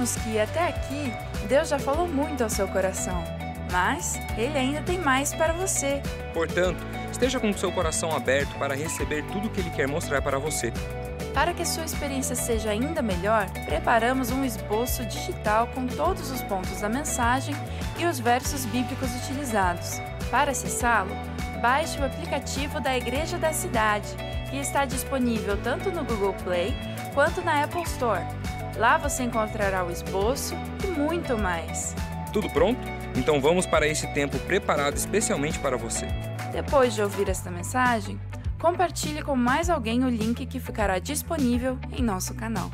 Sabemos que até aqui Deus já falou muito ao seu coração, mas Ele ainda tem mais para você. Portanto, esteja com o seu coração aberto para receber tudo o que Ele quer mostrar para você. Para que sua experiência seja ainda melhor, preparamos um esboço digital com todos os pontos da mensagem e os versos bíblicos utilizados. Para acessá-lo, baixe o aplicativo da Igreja da Cidade, que está disponível tanto no Google Play quanto na Apple Store. Lá você encontrará o esboço e muito mais. Tudo pronto? Então vamos para esse tempo preparado especialmente para você. Depois de ouvir esta mensagem, compartilhe com mais alguém o link que ficará disponível em nosso canal.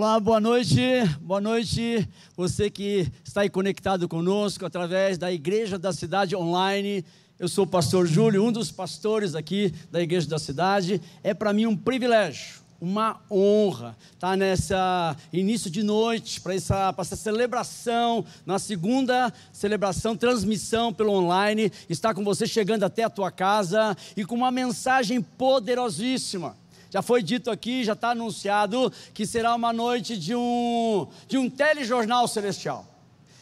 Olá, boa noite, boa noite. Você que está aí conectado conosco através da Igreja da Cidade Online. Eu sou o pastor Júlio, um dos pastores aqui da Igreja da Cidade. É para mim um privilégio, uma honra estar nessa início de noite, para essa, essa celebração, na segunda celebração, transmissão pelo online, estar com você chegando até a tua casa e com uma mensagem poderosíssima já foi dito aqui, já está anunciado que será uma noite de um, de um telejornal celestial.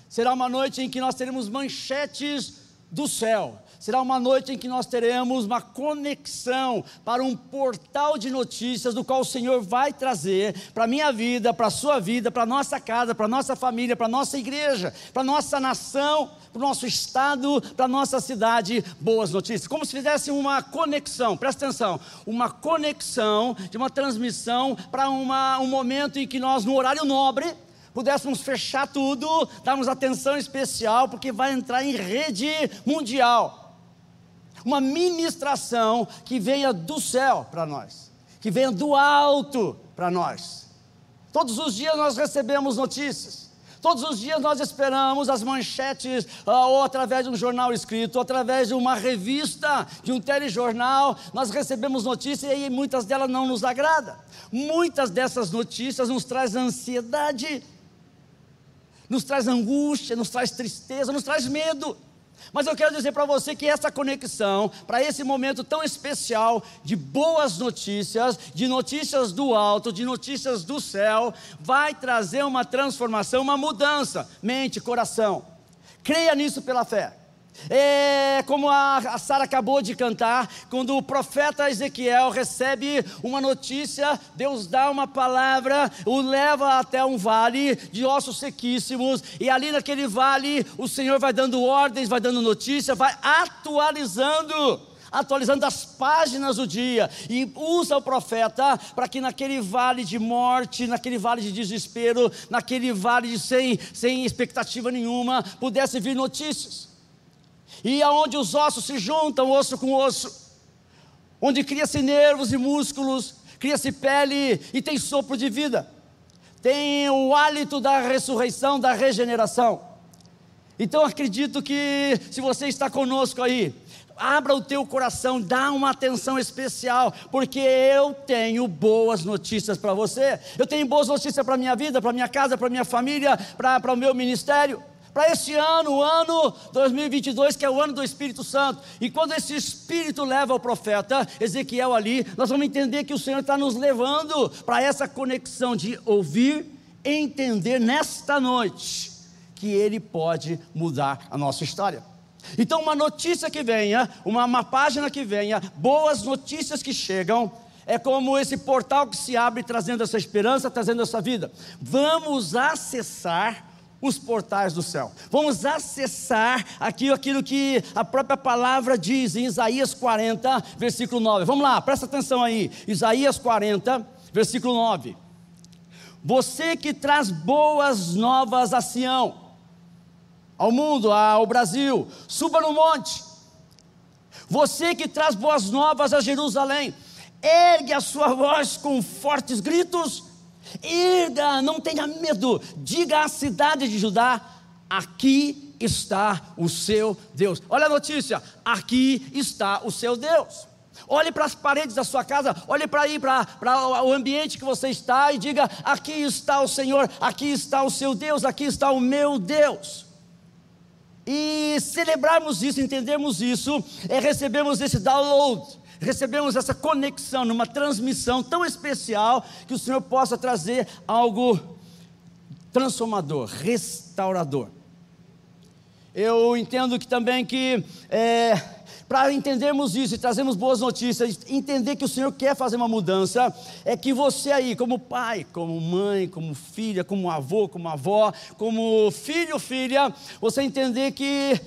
Será uma noite em que nós teremos manchetes do céu. Será uma noite em que nós teremos uma conexão para um portal de notícias do qual o Senhor vai trazer para a minha vida, para a sua vida, para a nossa casa, para a nossa família, para a nossa igreja, para a nossa nação, para o nosso estado, para a nossa cidade, boas notícias. Como se fizesse uma conexão, presta atenção, uma conexão de uma transmissão para um momento em que nós, no horário nobre, pudéssemos fechar tudo, darmos atenção especial, porque vai entrar em rede mundial uma ministração que venha do céu para nós, que venha do alto para nós. Todos os dias nós recebemos notícias. Todos os dias nós esperamos as manchetes, ah, ou através de um jornal escrito, ou através de uma revista, de um telejornal, nós recebemos notícias e muitas delas não nos agradam. Muitas dessas notícias nos trazem ansiedade, nos traz angústia, nos traz tristeza, nos traz medo. Mas eu quero dizer para você que essa conexão, para esse momento tão especial de boas notícias, de notícias do alto, de notícias do céu, vai trazer uma transformação, uma mudança, mente, coração. Creia nisso pela fé. É como a, Sara acabou de cantar, quando o profeta Ezequiel recebe uma notícia, Deus dá uma palavra, o leva até um vale de ossos sequíssimos, e ali naquele vale o Senhor vai dando ordens, vai dando notícia, vai atualizando atualizando as páginas do dia, e usa o profeta para que naquele vale de morte, naquele vale de desespero, naquele vale de sem, sem expectativa nenhuma, pudesse vir notícias. E aonde os ossos se juntam, osso com osso, onde cria-se nervos e músculos, cria-se pele e tem sopro de vida, tem o hálito da ressurreição, da regeneração. Então acredito que se você está conosco aí, abra o teu coração, dá uma atenção especial, porque eu tenho boas notícias para você. Eu tenho boas notícias para minha vida, para minha casa, para minha família, para o meu ministério para esse ano, o ano 2022, que é o ano do Espírito Santo. E quando esse Espírito leva o profeta Ezequiel ali, nós vamos entender que o Senhor está nos levando para essa conexão de ouvir, entender nesta noite que Ele pode mudar a nossa história. Então, uma notícia que venha, uma, uma página que venha, boas notícias que chegam, é como esse portal que se abre trazendo essa esperança, trazendo essa vida. Vamos acessar os portais do céu. Vamos acessar aqui aquilo que a própria palavra diz em Isaías 40, versículo 9. Vamos lá, presta atenção aí. Isaías 40, versículo 9. Você que traz boas novas a Sião, ao mundo, ao Brasil, suba no monte. Você que traz boas novas a Jerusalém, ergue a sua voz com fortes gritos Erga, não tenha medo. Diga à cidade de Judá: aqui está o seu Deus. Olha a notícia: aqui está o seu Deus. Olhe para as paredes da sua casa, olhe para aí, para, para o ambiente que você está e diga: aqui está o Senhor, aqui está o seu Deus, aqui está o meu Deus. E celebrarmos isso, entendermos isso, é recebermos esse download, recebemos essa conexão numa transmissão tão especial que o Senhor possa trazer algo transformador, restaurador. Eu entendo que também que é, para entendermos isso e trazermos boas notícias, entender que o Senhor quer fazer uma mudança, é que você aí, como pai, como mãe, como filha, como avô, como avó, como filho, filha, você entender que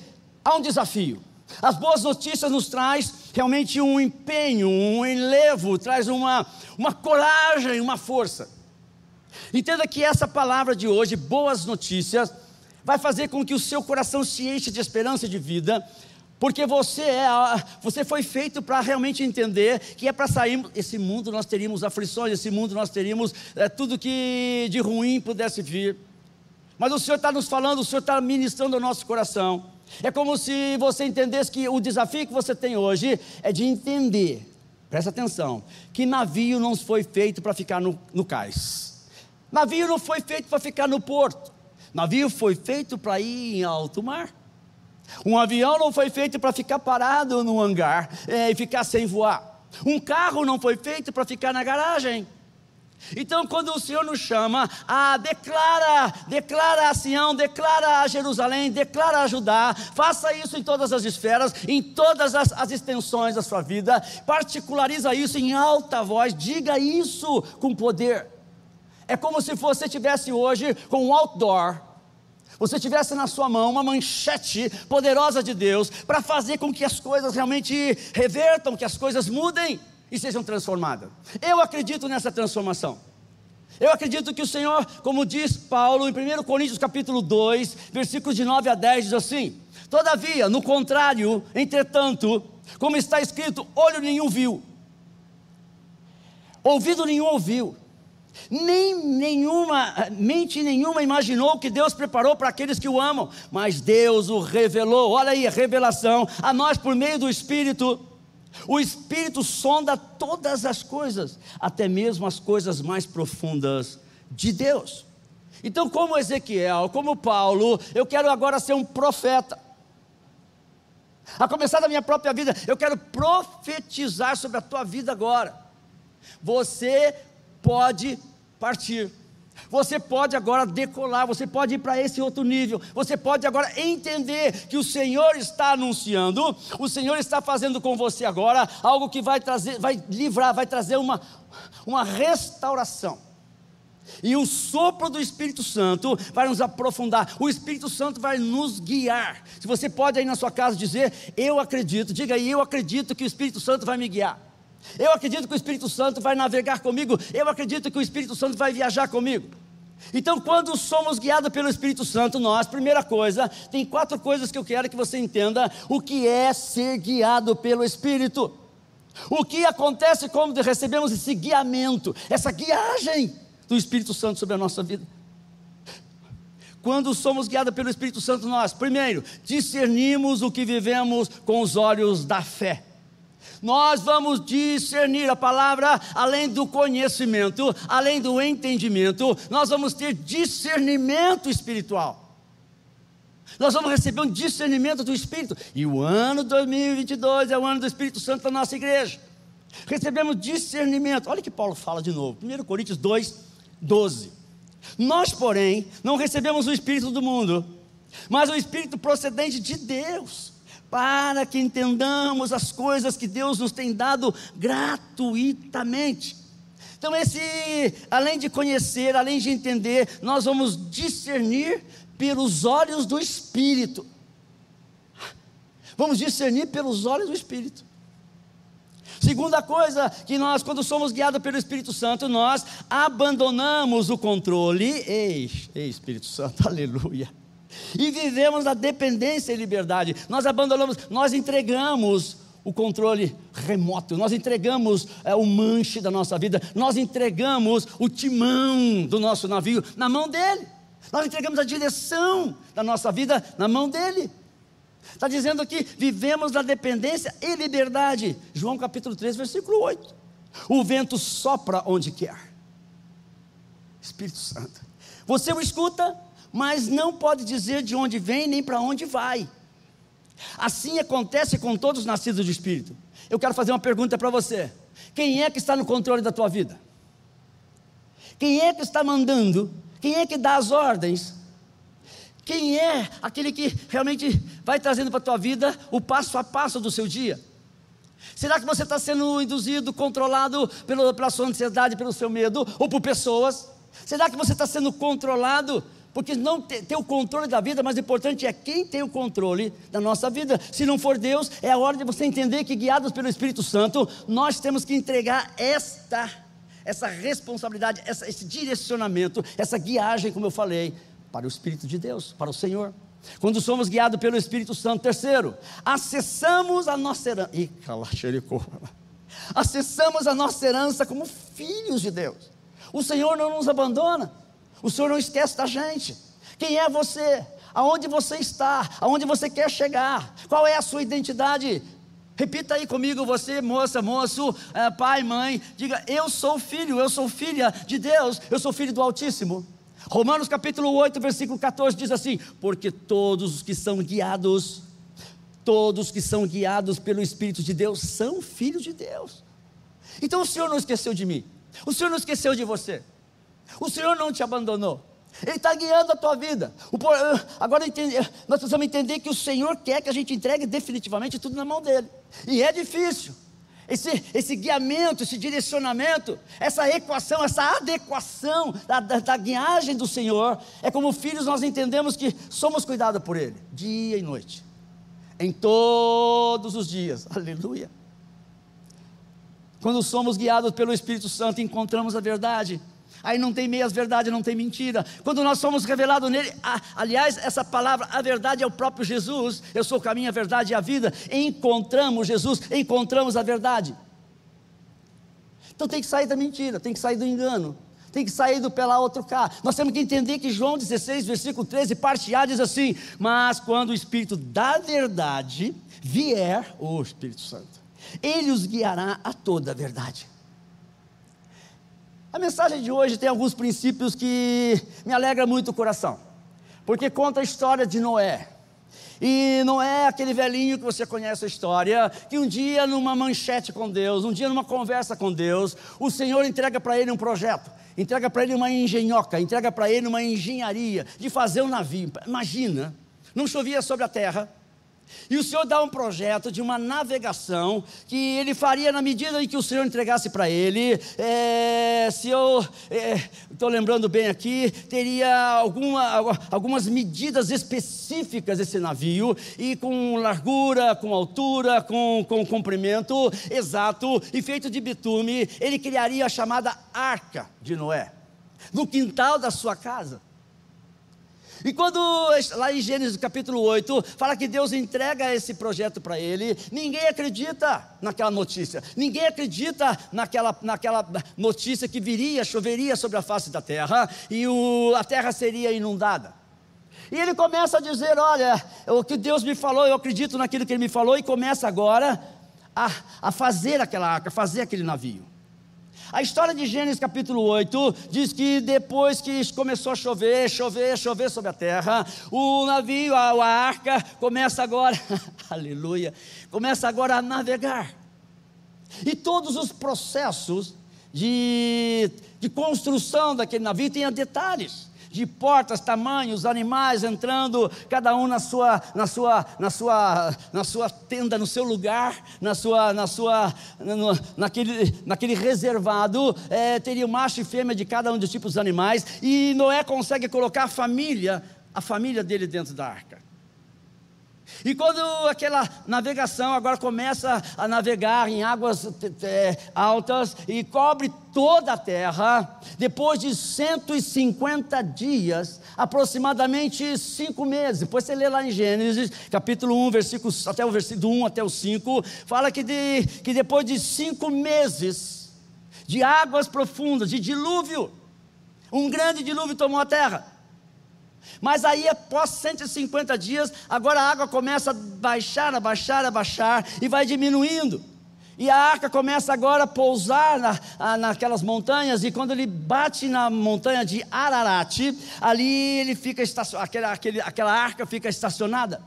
há um desafio. As boas notícias nos traz realmente um empenho, um enlevo, traz uma, uma coragem, uma força. Entenda que essa palavra de hoje, boas notícias, vai fazer com que o seu coração se enche de esperança e de vida, porque você é, você foi feito para realmente entender que é para sair esse mundo nós teríamos aflições, esse mundo nós teríamos é, tudo que de ruim pudesse vir. Mas o Senhor está nos falando, o Senhor está ministrando o nosso coração. É como se você entendesse que o desafio que você tem hoje é de entender, presta atenção, que navio não foi feito para ficar no, no cais. Navio não foi feito para ficar no porto. Navio foi feito para ir em alto mar. Um avião não foi feito para ficar parado no hangar é, e ficar sem voar. Um carro não foi feito para ficar na garagem. Então, quando o Senhor nos chama a declara, declara a Sião, declara a Jerusalém, declara a Judá, faça isso em todas as esferas, em todas as, as extensões da sua vida, particulariza isso em alta voz, diga isso com poder. É como se você tivesse hoje com um outdoor você tivesse na sua mão uma manchete poderosa de Deus para fazer com que as coisas realmente revertam, que as coisas mudem e sejam transformadas. Eu acredito nessa transformação. Eu acredito que o Senhor, como diz Paulo em 1 Coríntios capítulo 2, versículos de 9 a 10, diz assim: Todavia, no contrário, entretanto, como está escrito, olho nenhum viu, ouvido nenhum ouviu, nem nenhuma, mente nenhuma imaginou que Deus preparou para aqueles que o amam, mas Deus o revelou. Olha aí a revelação a nós por meio do Espírito. O Espírito sonda todas as coisas, até mesmo as coisas mais profundas de Deus. Então, como Ezequiel, como Paulo, eu quero agora ser um profeta. A começar da minha própria vida, eu quero profetizar sobre a tua vida agora. Você pode partir. Você pode agora decolar, você pode ir para esse outro nível, você pode agora entender que o Senhor está anunciando, o Senhor está fazendo com você agora algo que vai trazer, vai livrar, vai trazer uma, uma restauração. E o sopro do Espírito Santo vai nos aprofundar, o Espírito Santo vai nos guiar. Se você pode aí na sua casa dizer, eu acredito, diga aí, eu acredito que o Espírito Santo vai me guiar. Eu acredito que o Espírito Santo vai navegar comigo. Eu acredito que o Espírito Santo vai viajar comigo. Então, quando somos guiados pelo Espírito Santo, nós, primeira coisa, tem quatro coisas que eu quero que você entenda o que é ser guiado pelo Espírito. O que acontece quando recebemos esse guiamento, essa guiagem do Espírito Santo sobre a nossa vida? Quando somos guiados pelo Espírito Santo, nós, primeiro, discernimos o que vivemos com os olhos da fé nós vamos discernir a palavra além do conhecimento, além do entendimento, nós vamos ter discernimento espiritual. Nós vamos receber um discernimento do Espírito. E o ano 2022 é o ano do Espírito Santo da nossa igreja. Recebemos discernimento. Olha que Paulo fala de novo. 1 Coríntios 2, 12. Nós, porém, não recebemos o Espírito do mundo, mas o Espírito procedente de Deus para que entendamos as coisas que Deus nos tem dado gratuitamente. Então, esse, além de conhecer, além de entender, nós vamos discernir pelos olhos do Espírito. Vamos discernir pelos olhos do Espírito. Segunda coisa que nós, quando somos guiados pelo Espírito Santo, nós abandonamos o controle. Ei, ei Espírito Santo, aleluia e vivemos na dependência e liberdade. Nós abandonamos, nós entregamos o controle remoto, nós entregamos é, o manche da nossa vida, nós entregamos o timão do nosso navio na mão dele, nós entregamos a direção da nossa vida na mão dele. Está dizendo que vivemos na dependência e liberdade. João capítulo 3, versículo 8. O vento sopra onde quer. Espírito Santo. Você o escuta, mas não pode dizer de onde vem nem para onde vai. Assim acontece com todos os nascidos de espírito. Eu quero fazer uma pergunta para você: quem é que está no controle da tua vida? Quem é que está mandando? Quem é que dá as ordens? Quem é aquele que realmente vai trazendo para a tua vida o passo a passo do seu dia? Será que você está sendo induzido, controlado pelo, pela sua ansiedade, pelo seu medo, ou por pessoas? Será que você está sendo controlado porque não ter o controle da vida, mas o importante é quem tem o controle da nossa vida. Se não for Deus, é a hora de você entender que, guiados pelo Espírito Santo, nós temos que entregar esta, essa responsabilidade, essa, esse direcionamento, essa guiagem, como eu falei, para o Espírito de Deus, para o Senhor. Quando somos guiados pelo Espírito Santo, terceiro, acessamos a nossa herança. Acessamos a nossa herança como filhos de Deus. O Senhor não nos abandona. O Senhor não esquece da gente. Quem é você? Aonde você está? Aonde você quer chegar? Qual é a sua identidade? Repita aí comigo, você, moça, moço, é, pai, mãe, diga: Eu sou filho, eu sou filha de Deus, eu sou filho do Altíssimo. Romanos capítulo 8, versículo 14 diz assim: Porque todos os que são guiados, todos que são guiados pelo Espírito de Deus, são filhos de Deus. Então o Senhor não esqueceu de mim, o Senhor não esqueceu de você. O Senhor não te abandonou. Ele está guiando a tua vida. agora nós precisamos entender que o Senhor quer que a gente entregue definitivamente tudo na mão dele. E é difícil. Esse, esse guiamento, esse direcionamento, essa equação, essa adequação da, da, da guiagem do Senhor, é como filhos nós entendemos que somos cuidados por Ele, dia e noite, em todos os dias, aleluia. Quando somos guiados pelo Espírito Santo, encontramos a verdade, Aí não tem meias verdade, não tem mentira. Quando nós somos revelados nele, a, aliás, essa palavra, a verdade é o próprio Jesus. Eu sou o caminho, a verdade e a vida. Encontramos Jesus, encontramos a verdade. Então tem que sair da mentira, tem que sair do engano, tem que sair do pela outro cá. Nós temos que entender que João 16, versículo 13, parte A diz assim: Mas quando o Espírito da verdade vier, o Espírito Santo, ele os guiará a toda a verdade. A mensagem de hoje tem alguns princípios que me alegra muito o coração, porque conta a história de Noé. E não é aquele velhinho que você conhece a história, que um dia numa manchete com Deus, um dia numa conversa com Deus, o Senhor entrega para ele um projeto, entrega para ele uma engenhoca, entrega para ele uma engenharia de fazer um navio. Imagina, não chovia sobre a terra, e o Senhor dá um projeto de uma navegação que ele faria na medida em que o Senhor entregasse para ele. É, se eu estou é, lembrando bem aqui, teria alguma, algumas medidas específicas esse navio, e com largura, com altura, com, com comprimento exato, e feito de bitume, ele criaria a chamada arca de Noé, no quintal da sua casa. E quando lá em Gênesis capítulo 8, fala que Deus entrega esse projeto para ele, ninguém acredita naquela notícia, ninguém acredita naquela, naquela notícia que viria, choveria sobre a face da terra e o, a terra seria inundada. E ele começa a dizer: Olha, o que Deus me falou, eu acredito naquilo que ele me falou, e começa agora a, a fazer aquela arca, fazer aquele navio. A história de Gênesis capítulo 8 diz que depois que começou a chover, chover, chover sobre a terra, o navio, a, arca, começa agora, aleluia, começa agora a navegar. E todos os processos de, de construção daquele navio têm detalhes de portas, tamanhos, animais entrando, cada um na sua, na sua, na sua, na sua tenda, no seu lugar, na sua, na sua, no, naquele, naquele reservado, é, teria o macho e fêmea de cada um dos tipos de animais, e Noé consegue colocar a família, a família dele dentro da arca. E quando aquela navegação agora começa a navegar em águas é, altas e cobre toda a terra, depois de 150 dias, aproximadamente cinco meses, depois você lê lá em Gênesis, capítulo 1, versículos, até o versículo 1 até o 5, fala que, de, que depois de cinco meses de águas profundas, de dilúvio, um grande dilúvio tomou a terra. Mas aí, após 150 dias, agora a água começa a baixar, a baixar, a baixar e vai diminuindo. E a arca começa agora a pousar na, naquelas montanhas, e quando ele bate na montanha de Ararat, ali ele fica aquela, aquele, aquela arca fica estacionada.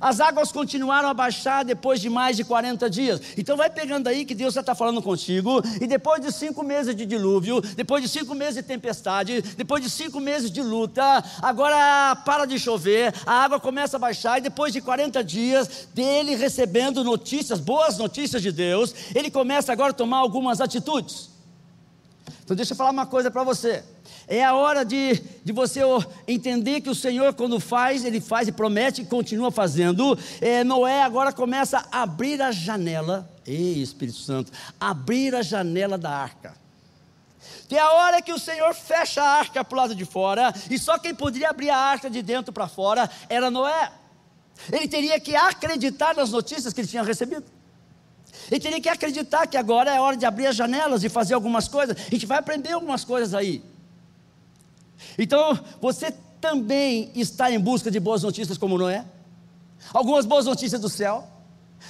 As águas continuaram a baixar depois de mais de 40 dias. Então vai pegando aí que Deus já está falando contigo. E depois de cinco meses de dilúvio, depois de cinco meses de tempestade, depois de cinco meses de luta, agora para de chover, a água começa a baixar. E depois de 40 dias dele recebendo notícias, boas notícias de Deus, ele começa agora a tomar algumas atitudes. Então deixa eu falar uma coisa para você. É a hora de, de você entender que o Senhor, quando faz, Ele faz e promete e continua fazendo. É, Noé agora começa a abrir a janela, ei Espírito Santo, abrir a janela da arca. Tem a hora que o Senhor fecha a arca para o lado de fora, e só quem poderia abrir a arca de dentro para fora era Noé. Ele teria que acreditar nas notícias que ele tinha recebido. Ele teria que acreditar que agora é hora de abrir as janelas e fazer algumas coisas. A gente vai aprender algumas coisas aí. Então, você também está em busca de boas notícias como Noé? Algumas boas notícias do céu?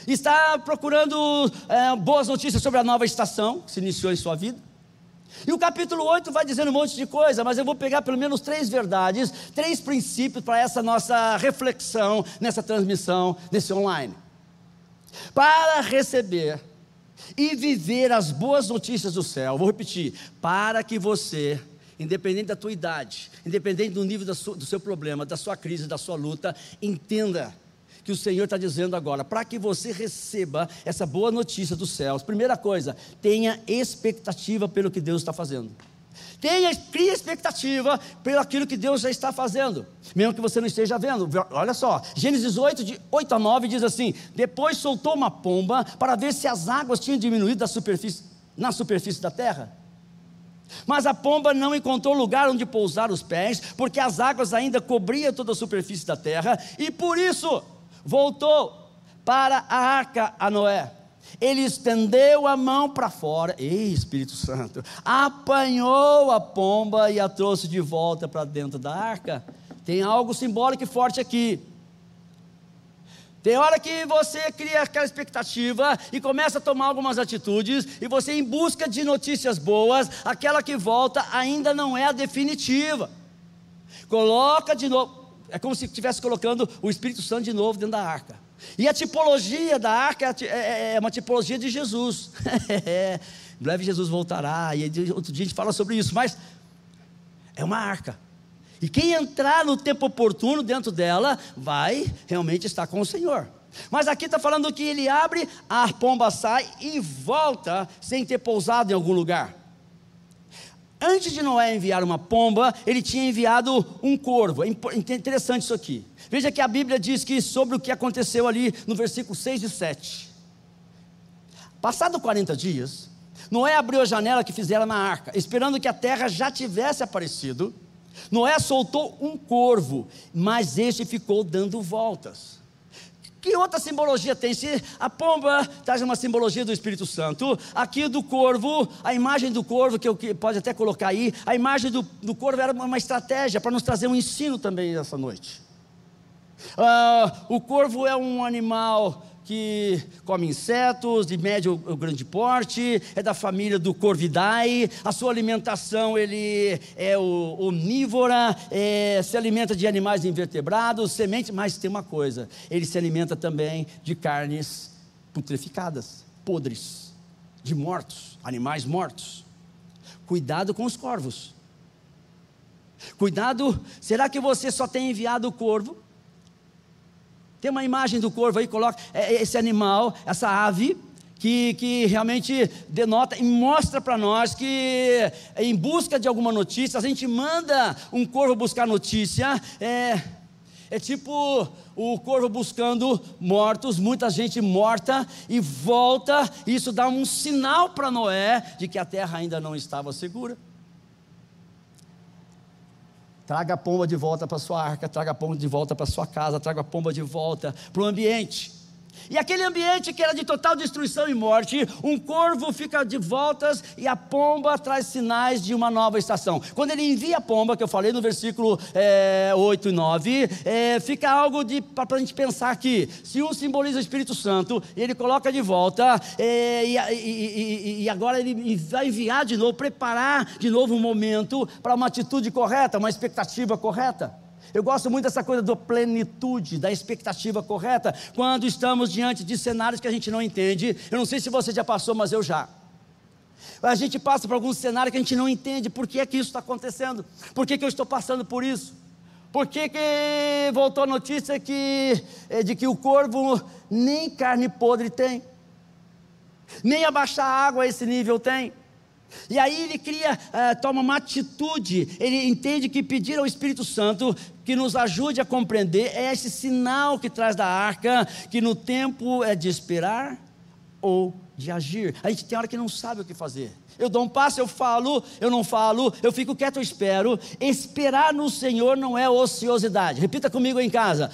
Está procurando é, boas notícias sobre a nova estação que se iniciou em sua vida? E o capítulo 8 vai dizendo um monte de coisa, mas eu vou pegar pelo menos três verdades, três princípios para essa nossa reflexão nessa transmissão, nesse online. Para receber e viver as boas notícias do céu, vou repetir, para que você independente da tua idade, independente do nível do seu problema, da sua crise, da sua luta, entenda que o Senhor está dizendo agora, para que você receba essa boa notícia dos céus. Primeira coisa, tenha expectativa pelo que Deus está fazendo. Tenha, crie expectativa pelo aquilo que Deus já está fazendo, mesmo que você não esteja vendo. Olha só, Gênesis 8, de 8 a 9 diz assim: Depois soltou uma pomba para ver se as águas tinham diminuído superfície, na superfície da terra. Mas a pomba não encontrou lugar onde pousar os pés, porque as águas ainda cobriam toda a superfície da terra, e por isso voltou para a arca a Noé. Ele estendeu a mão para fora, ei Espírito Santo, apanhou a pomba e a trouxe de volta para dentro da arca. Tem algo simbólico e forte aqui. Tem hora que você cria aquela expectativa e começa a tomar algumas atitudes, e você, em busca de notícias boas, aquela que volta ainda não é a definitiva. Coloca de novo, é como se estivesse colocando o Espírito Santo de novo dentro da arca. E a tipologia da arca é, é, é uma tipologia de Jesus. em breve Jesus voltará, e outro dia a gente fala sobre isso, mas é uma arca. E quem entrar no tempo oportuno dentro dela, vai realmente estar com o Senhor. Mas aqui está falando que ele abre, a pomba sai e volta sem ter pousado em algum lugar. Antes de Noé enviar uma pomba, ele tinha enviado um corvo. É interessante isso aqui. Veja que a Bíblia diz que sobre o que aconteceu ali no versículo 6 e 7. Passado 40 dias, Noé abriu a janela que fizera na arca, esperando que a terra já tivesse aparecido Noé soltou um corvo, mas este ficou dando voltas. Que outra simbologia tem? Se a pomba traz uma simbologia do Espírito Santo, aqui do corvo, a imagem do corvo, que eu que pode até colocar aí, a imagem do, do corvo era uma estratégia para nos trazer um ensino também essa noite. Ah, o corvo é um animal que come insetos de médio ou grande porte, é da família do Corvidae, a sua alimentação ele é onívora, é, se alimenta de animais invertebrados, semente, mas tem uma coisa, ele se alimenta também de carnes putreficadas, podres, de mortos, animais mortos. Cuidado com os corvos. Cuidado, será que você só tem enviado o corvo? Tem uma imagem do corvo aí, coloca é, é, esse animal, essa ave, que, que, realmente denota e mostra para nós que, em busca de alguma notícia, a gente manda um corvo buscar notícia, é, é tipo o corvo buscando mortos, muita gente morta, e volta, isso dá um sinal para Noé de que a terra ainda não estava segura. Traga a pomba de volta para sua arca, traga a pomba de volta para sua casa, traga a pomba de volta para o ambiente. E aquele ambiente que era de total destruição e morte, um corvo fica de voltas e a pomba traz sinais de uma nova estação. Quando ele envia a pomba, que eu falei no versículo é, 8 e 9, é, fica algo para a gente pensar aqui. Se um simboliza o Espírito Santo, e ele coloca de volta, é, e, e, e, e agora ele vai enviar de novo, preparar de novo um momento para uma atitude correta, uma expectativa correta. Eu gosto muito dessa coisa da plenitude, da expectativa correta, quando estamos diante de cenários que a gente não entende. Eu não sei se você já passou, mas eu já. A gente passa por alguns cenários que a gente não entende por que é que isso está acontecendo, por que, que eu estou passando por isso. Por que, que voltou a notícia que, eh, de que o corvo nem carne podre tem? Nem abaixar a água a esse nível tem? E aí ele cria, uh, toma uma atitude, ele entende que pedir ao Espírito Santo que nos ajude a compreender é esse sinal que traz da arca, que no tempo é de esperar ou de agir. A gente tem hora que não sabe o que fazer. Eu dou um passo, eu falo, eu não falo, eu fico quieto, eu espero. Esperar no Senhor não é ociosidade. Repita comigo em casa.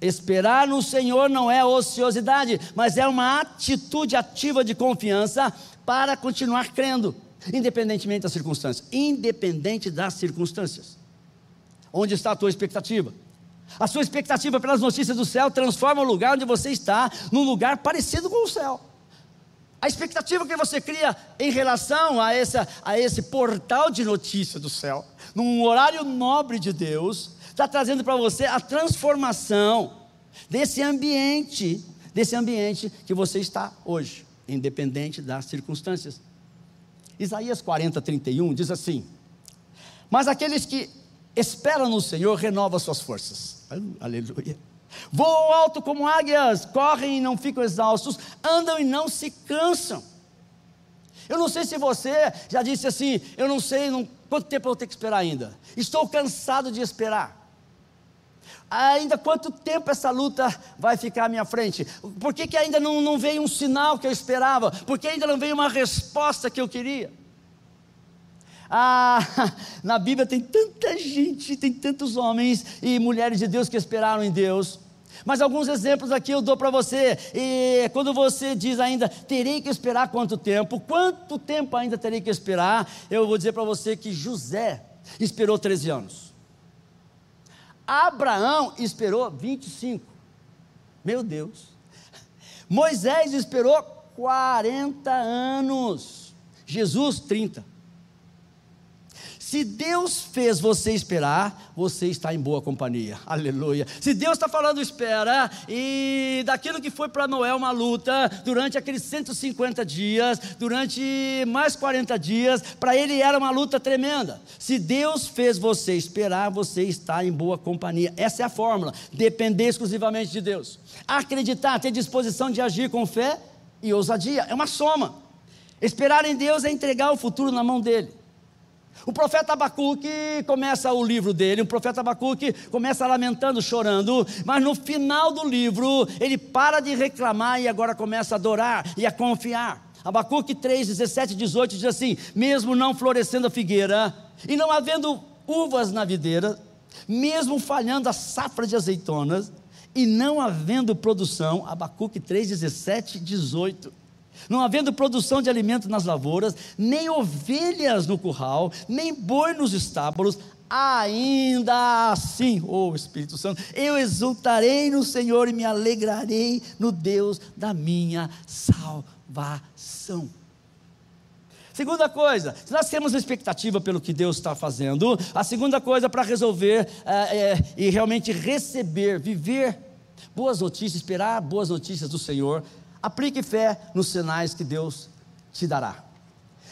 Esperar no Senhor não é ociosidade, mas é uma atitude ativa de confiança para continuar crendo, independentemente das circunstâncias. Independente das circunstâncias. Onde está a tua expectativa? A sua expectativa pelas notícias do céu transforma o lugar onde você está num lugar parecido com o céu. A expectativa que você cria em relação a, a esse portal de notícia do céu, num horário nobre de Deus, está trazendo para você a transformação desse ambiente, desse ambiente que você está hoje, independente das circunstâncias. Isaías 40, 31 diz assim: Mas aqueles que esperam no Senhor renovam suas forças. Aleluia. Voam alto como águias, correm e não ficam exaustos, andam e não se cansam. Eu não sei se você já disse assim, eu não sei não, quanto tempo eu vou ter que esperar ainda. Estou cansado de esperar. Ainda quanto tempo essa luta vai ficar à minha frente? Por que, que ainda não, não veio um sinal que eu esperava? Por que ainda não veio uma resposta que eu queria? Ah, na Bíblia tem tanta gente, tem tantos homens e mulheres de Deus que esperaram em Deus. Mas alguns exemplos aqui eu dou para você. E quando você diz ainda, terei que esperar quanto tempo? Quanto tempo ainda terei que esperar? Eu vou dizer para você que José esperou 13 anos. Abraão esperou 25. Meu Deus. Moisés esperou 40 anos. Jesus, 30. Se Deus fez você esperar, você está em boa companhia. Aleluia. Se Deus está falando espera, e daquilo que foi para Noé uma luta, durante aqueles 150 dias, durante mais 40 dias, para ele era uma luta tremenda. Se Deus fez você esperar, você está em boa companhia. Essa é a fórmula. Depender exclusivamente de Deus. Acreditar, ter disposição de agir com fé e ousadia. É uma soma. Esperar em Deus é entregar o futuro na mão dele. O profeta Abacuque começa o livro dele, o profeta Abacuque começa lamentando, chorando, mas no final do livro ele para de reclamar e agora começa a adorar e a confiar. Abacuque 3, 17 18 diz assim: Mesmo não florescendo a figueira, e não havendo uvas na videira, mesmo falhando a safra de azeitonas, e não havendo produção, Abacuque 3, 17 18 não havendo produção de alimento nas lavouras, nem ovelhas no curral, nem boi nos estábulos, ainda assim, oh Espírito Santo, eu exultarei no Senhor e me alegrarei no Deus da minha salvação. Segunda coisa, se nós temos expectativa pelo que Deus está fazendo, a segunda coisa para resolver é, é, e realmente receber, viver boas notícias, esperar boas notícias do Senhor, Aplique fé nos sinais que Deus te dará.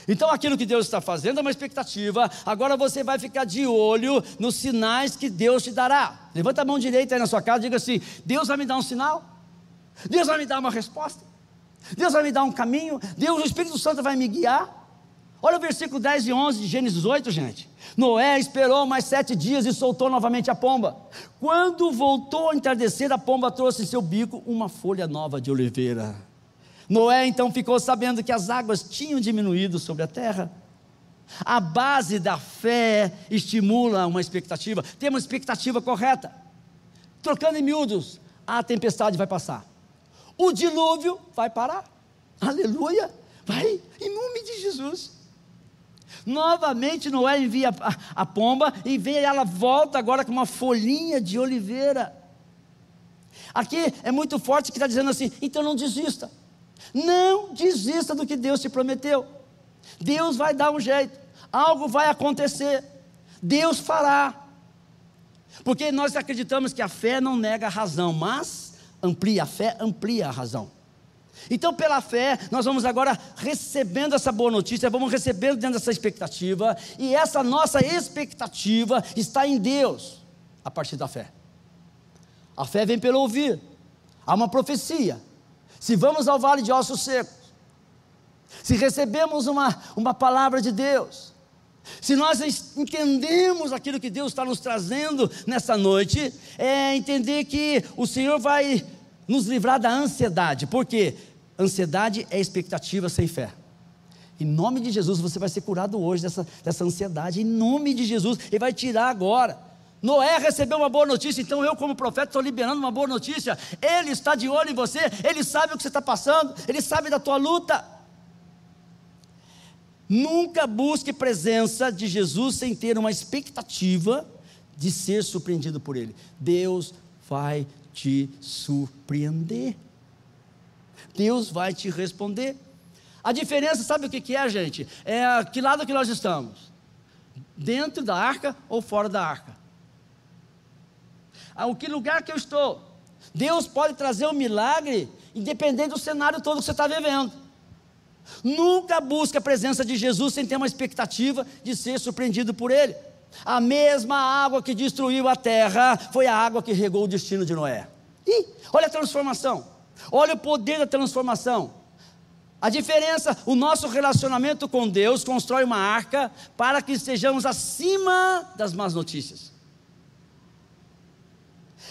Então, aquilo que Deus está fazendo é uma expectativa, agora você vai ficar de olho nos sinais que Deus te dará. Levanta a mão direita aí na sua casa e diga assim: Deus vai me dar um sinal, Deus vai me dar uma resposta, Deus vai me dar um caminho, Deus, o Espírito Santo vai me guiar. Olha o versículo 10 e 11 de Gênesis 8, gente. Noé esperou mais sete dias e soltou novamente a pomba. Quando voltou a entardecer, a pomba trouxe em seu bico uma folha nova de oliveira. Noé então ficou sabendo que as águas tinham diminuído sobre a terra. A base da fé estimula uma expectativa, tem uma expectativa correta. Trocando em miúdos, a tempestade vai passar, o dilúvio vai parar. Aleluia! Vai, em nome de Jesus. Novamente Noé envia a, pomba e vê ela volta agora com uma folhinha de oliveira. Aqui é muito forte que está dizendo assim: então não desista. Não desista do que Deus te prometeu. Deus vai dar um jeito, algo vai acontecer, Deus fará. Porque nós acreditamos que a fé não nega a razão, mas amplia a fé, amplia a razão. Então, pela fé, nós vamos agora recebendo essa boa notícia, vamos recebendo dentro dessa expectativa, e essa nossa expectativa está em Deus, a partir da fé. A fé vem pelo ouvir, há uma profecia. Se vamos ao vale de ossos secos, se recebemos uma, uma palavra de Deus, se nós entendemos aquilo que Deus está nos trazendo nessa noite, é entender que o Senhor vai nos livrar da ansiedade, porque ansiedade é expectativa sem fé. Em nome de Jesus, você vai ser curado hoje dessa, dessa ansiedade. Em nome de Jesus, Ele vai tirar agora. Noé recebeu uma boa notícia, então eu, como profeta, estou liberando uma boa notícia. Ele está de olho em você, ele sabe o que você está passando, ele sabe da tua luta. Nunca busque presença de Jesus sem ter uma expectativa de ser surpreendido por Ele. Deus vai te surpreender. Deus vai te responder. A diferença, sabe o que é, gente? É que lado que nós estamos? Dentro da arca ou fora da arca? A que lugar que eu estou? Deus pode trazer um milagre, independente do cenário todo que você está vivendo. Nunca busque a presença de Jesus sem ter uma expectativa de ser surpreendido por Ele. A mesma água que destruiu a terra foi a água que regou o destino de Noé. E olha a transformação, olha o poder da transformação. A diferença, o nosso relacionamento com Deus constrói uma arca para que estejamos acima das más notícias.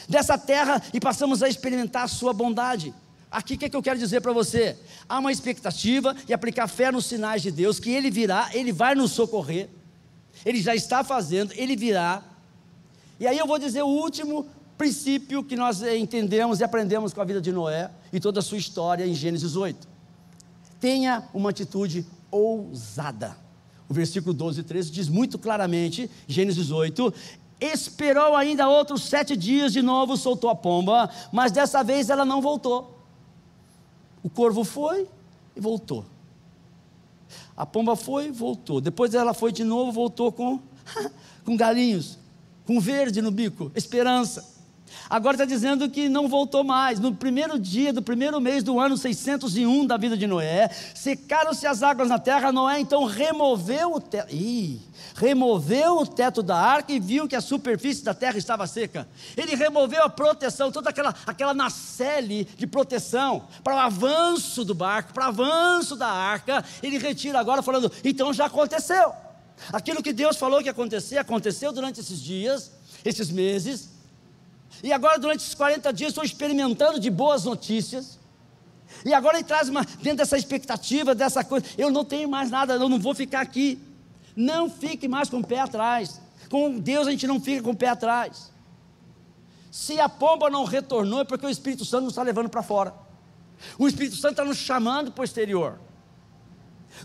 Dessa terra e passamos a experimentar a sua bondade. Aqui o que, é que eu quero dizer para você? Há uma expectativa e aplicar fé nos sinais de Deus, que Ele virá, Ele vai nos socorrer. Ele já está fazendo, ele virá. E aí eu vou dizer o último princípio que nós entendemos e aprendemos com a vida de Noé e toda a sua história em Gênesis 8. Tenha uma atitude ousada. O versículo 12 e 13 diz muito claramente, Gênesis 8: Esperou ainda outros sete dias, de novo soltou a pomba, mas dessa vez ela não voltou. O corvo foi e voltou. A pomba foi, voltou. Depois ela foi de novo, voltou com, com galinhos, com verde no bico, esperança. Agora está dizendo que não voltou mais. No primeiro dia do primeiro mês do ano 601 da vida de Noé, secaram-se as águas na terra. Noé então removeu o teto. Ih, removeu o teto da arca e viu que a superfície da terra estava seca. Ele removeu a proteção, toda aquela, aquela nacelle de proteção para o avanço do barco, para o avanço da arca. Ele retira agora, falando: então já aconteceu. Aquilo que Deus falou que ia acontecer, aconteceu durante esses dias, esses meses. E agora, durante esses 40 dias, estou experimentando de boas notícias. E agora ele traz uma, dentro dessa expectativa, dessa coisa, eu não tenho mais nada, eu não vou ficar aqui. Não fique mais com o pé atrás. Com Deus a gente não fica com o pé atrás. Se a pomba não retornou, é porque o Espírito Santo não está levando para fora. O Espírito Santo está nos chamando para o exterior.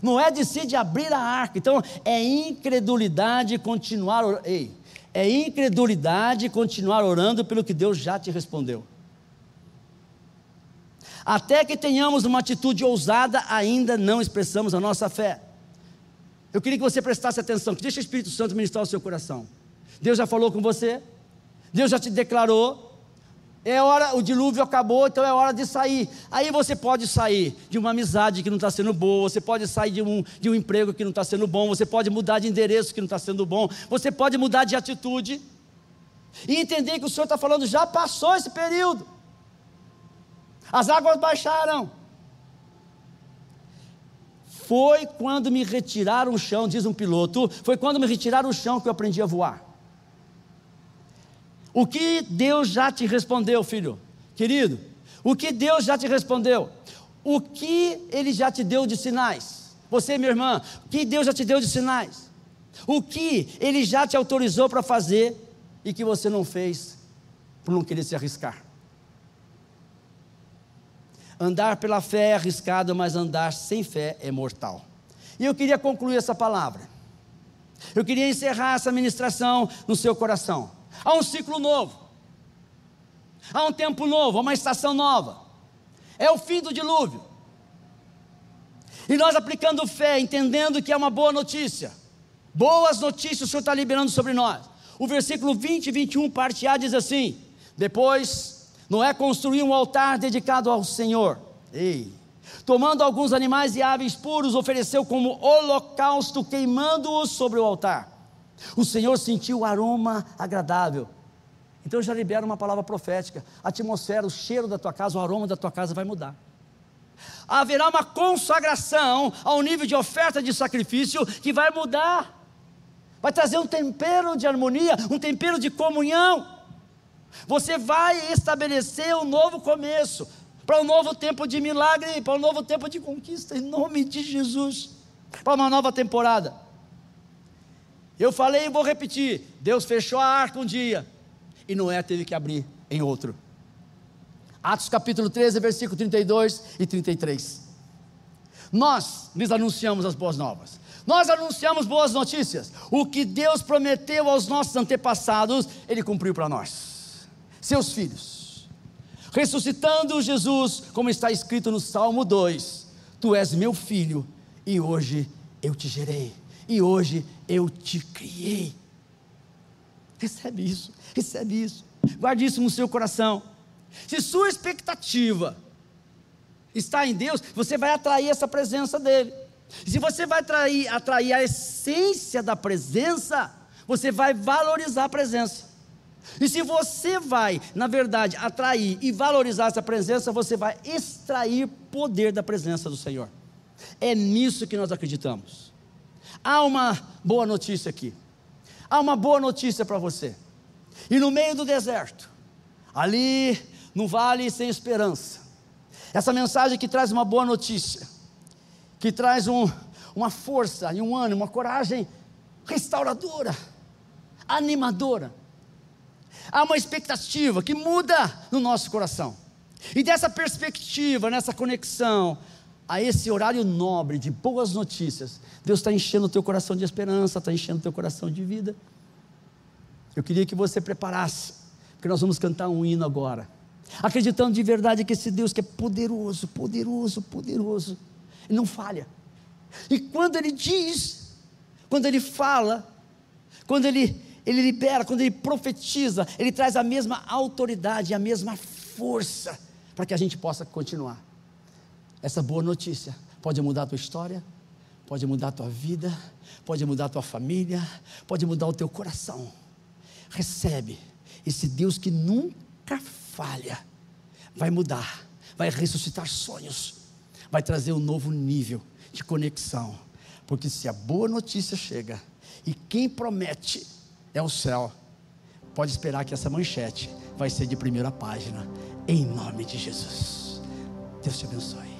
Não é decide abrir a arca. Então, é incredulidade continuar. Ei, é incredulidade continuar orando pelo que Deus já te respondeu. Até que tenhamos uma atitude ousada, ainda não expressamos a nossa fé. Eu queria que você prestasse atenção, que deixa o Espírito Santo ministrar o seu coração. Deus já falou com você, Deus já te declarou, é hora, o dilúvio acabou, então é hora de sair. Aí você pode sair de uma amizade que não está sendo boa, você pode sair de um, de um emprego que não está sendo bom, você pode mudar de endereço que não está sendo bom, você pode mudar de atitude e entender que o Senhor está falando, já passou esse período. As águas baixaram. Foi quando me retiraram o chão, diz um piloto, foi quando me retiraram o chão que eu aprendi a voar. O que Deus já te respondeu, filho? Querido, o que Deus já te respondeu? O que Ele já te deu de sinais? Você, minha irmã, o que Deus já te deu de sinais? O que Ele já te autorizou para fazer e que você não fez por não querer se arriscar? Andar pela fé é arriscado, mas andar sem fé é mortal. E eu queria concluir essa palavra. Eu queria encerrar essa ministração no seu coração. Há um ciclo novo. Há um tempo novo, há uma estação nova. É o fim do dilúvio. E nós aplicando fé, entendendo que é uma boa notícia. Boas notícias o Senhor está liberando sobre nós. O versículo 20 e 21, parte A, diz assim: Depois Noé construiu um altar dedicado ao Senhor. Ei! Tomando alguns animais e aves puros, ofereceu como holocausto, queimando-os sobre o altar. O Senhor sentiu o aroma agradável. Então eu já libero uma palavra profética. A atmosfera, o cheiro da tua casa, o aroma da tua casa vai mudar. Haverá uma consagração ao nível de oferta de sacrifício que vai mudar. Vai trazer um tempero de harmonia, um tempero de comunhão. Você vai estabelecer um novo começo para um novo tempo de milagre, para um novo tempo de conquista, em nome de Jesus, para uma nova temporada. Eu falei e vou repetir: Deus fechou a arca um dia, e Noé teve que abrir em outro. Atos capítulo 13, versículo 32 e 33. Nós lhes anunciamos as boas novas. Nós anunciamos boas notícias. O que Deus prometeu aos nossos antepassados, Ele cumpriu para nós, seus filhos. Ressuscitando Jesus, como está escrito no Salmo 2: Tu és meu filho, e hoje eu te gerei, e hoje eu te criei. Recebe isso, recebe isso, guarde isso no seu coração. Se sua expectativa está em Deus, você vai atrair essa presença dEle. Se você vai atrair, atrair a essência da presença, você vai valorizar a presença. E se você vai, na verdade, atrair e valorizar essa presença, você vai extrair poder da presença do Senhor. É nisso que nós acreditamos. Há uma boa notícia aqui. Há uma boa notícia para você. E no meio do deserto, ali no vale sem esperança, essa mensagem que traz uma boa notícia que traz um, uma força e um ânimo, uma coragem restauradora, animadora. Há uma expectativa que muda no nosso coração. E dessa perspectiva, nessa conexão, a esse horário nobre de boas notícias, Deus está enchendo o teu coração de esperança, está enchendo o teu coração de vida. Eu queria que você preparasse, porque nós vamos cantar um hino agora, acreditando de verdade que esse Deus que é poderoso, poderoso, poderoso, ele não falha. E quando ele diz, quando ele fala, quando ele, ele libera, quando ele profetiza, ele traz a mesma autoridade, a mesma força para que a gente possa continuar. Essa boa notícia pode mudar a tua história, pode mudar a tua vida, pode mudar a tua família, pode mudar o teu coração. Recebe esse Deus que nunca falha, vai mudar, vai ressuscitar sonhos, vai trazer um novo nível de conexão. Porque se a boa notícia chega e quem promete é o céu, pode esperar que essa manchete vai ser de primeira página, em nome de Jesus. Deus te abençoe.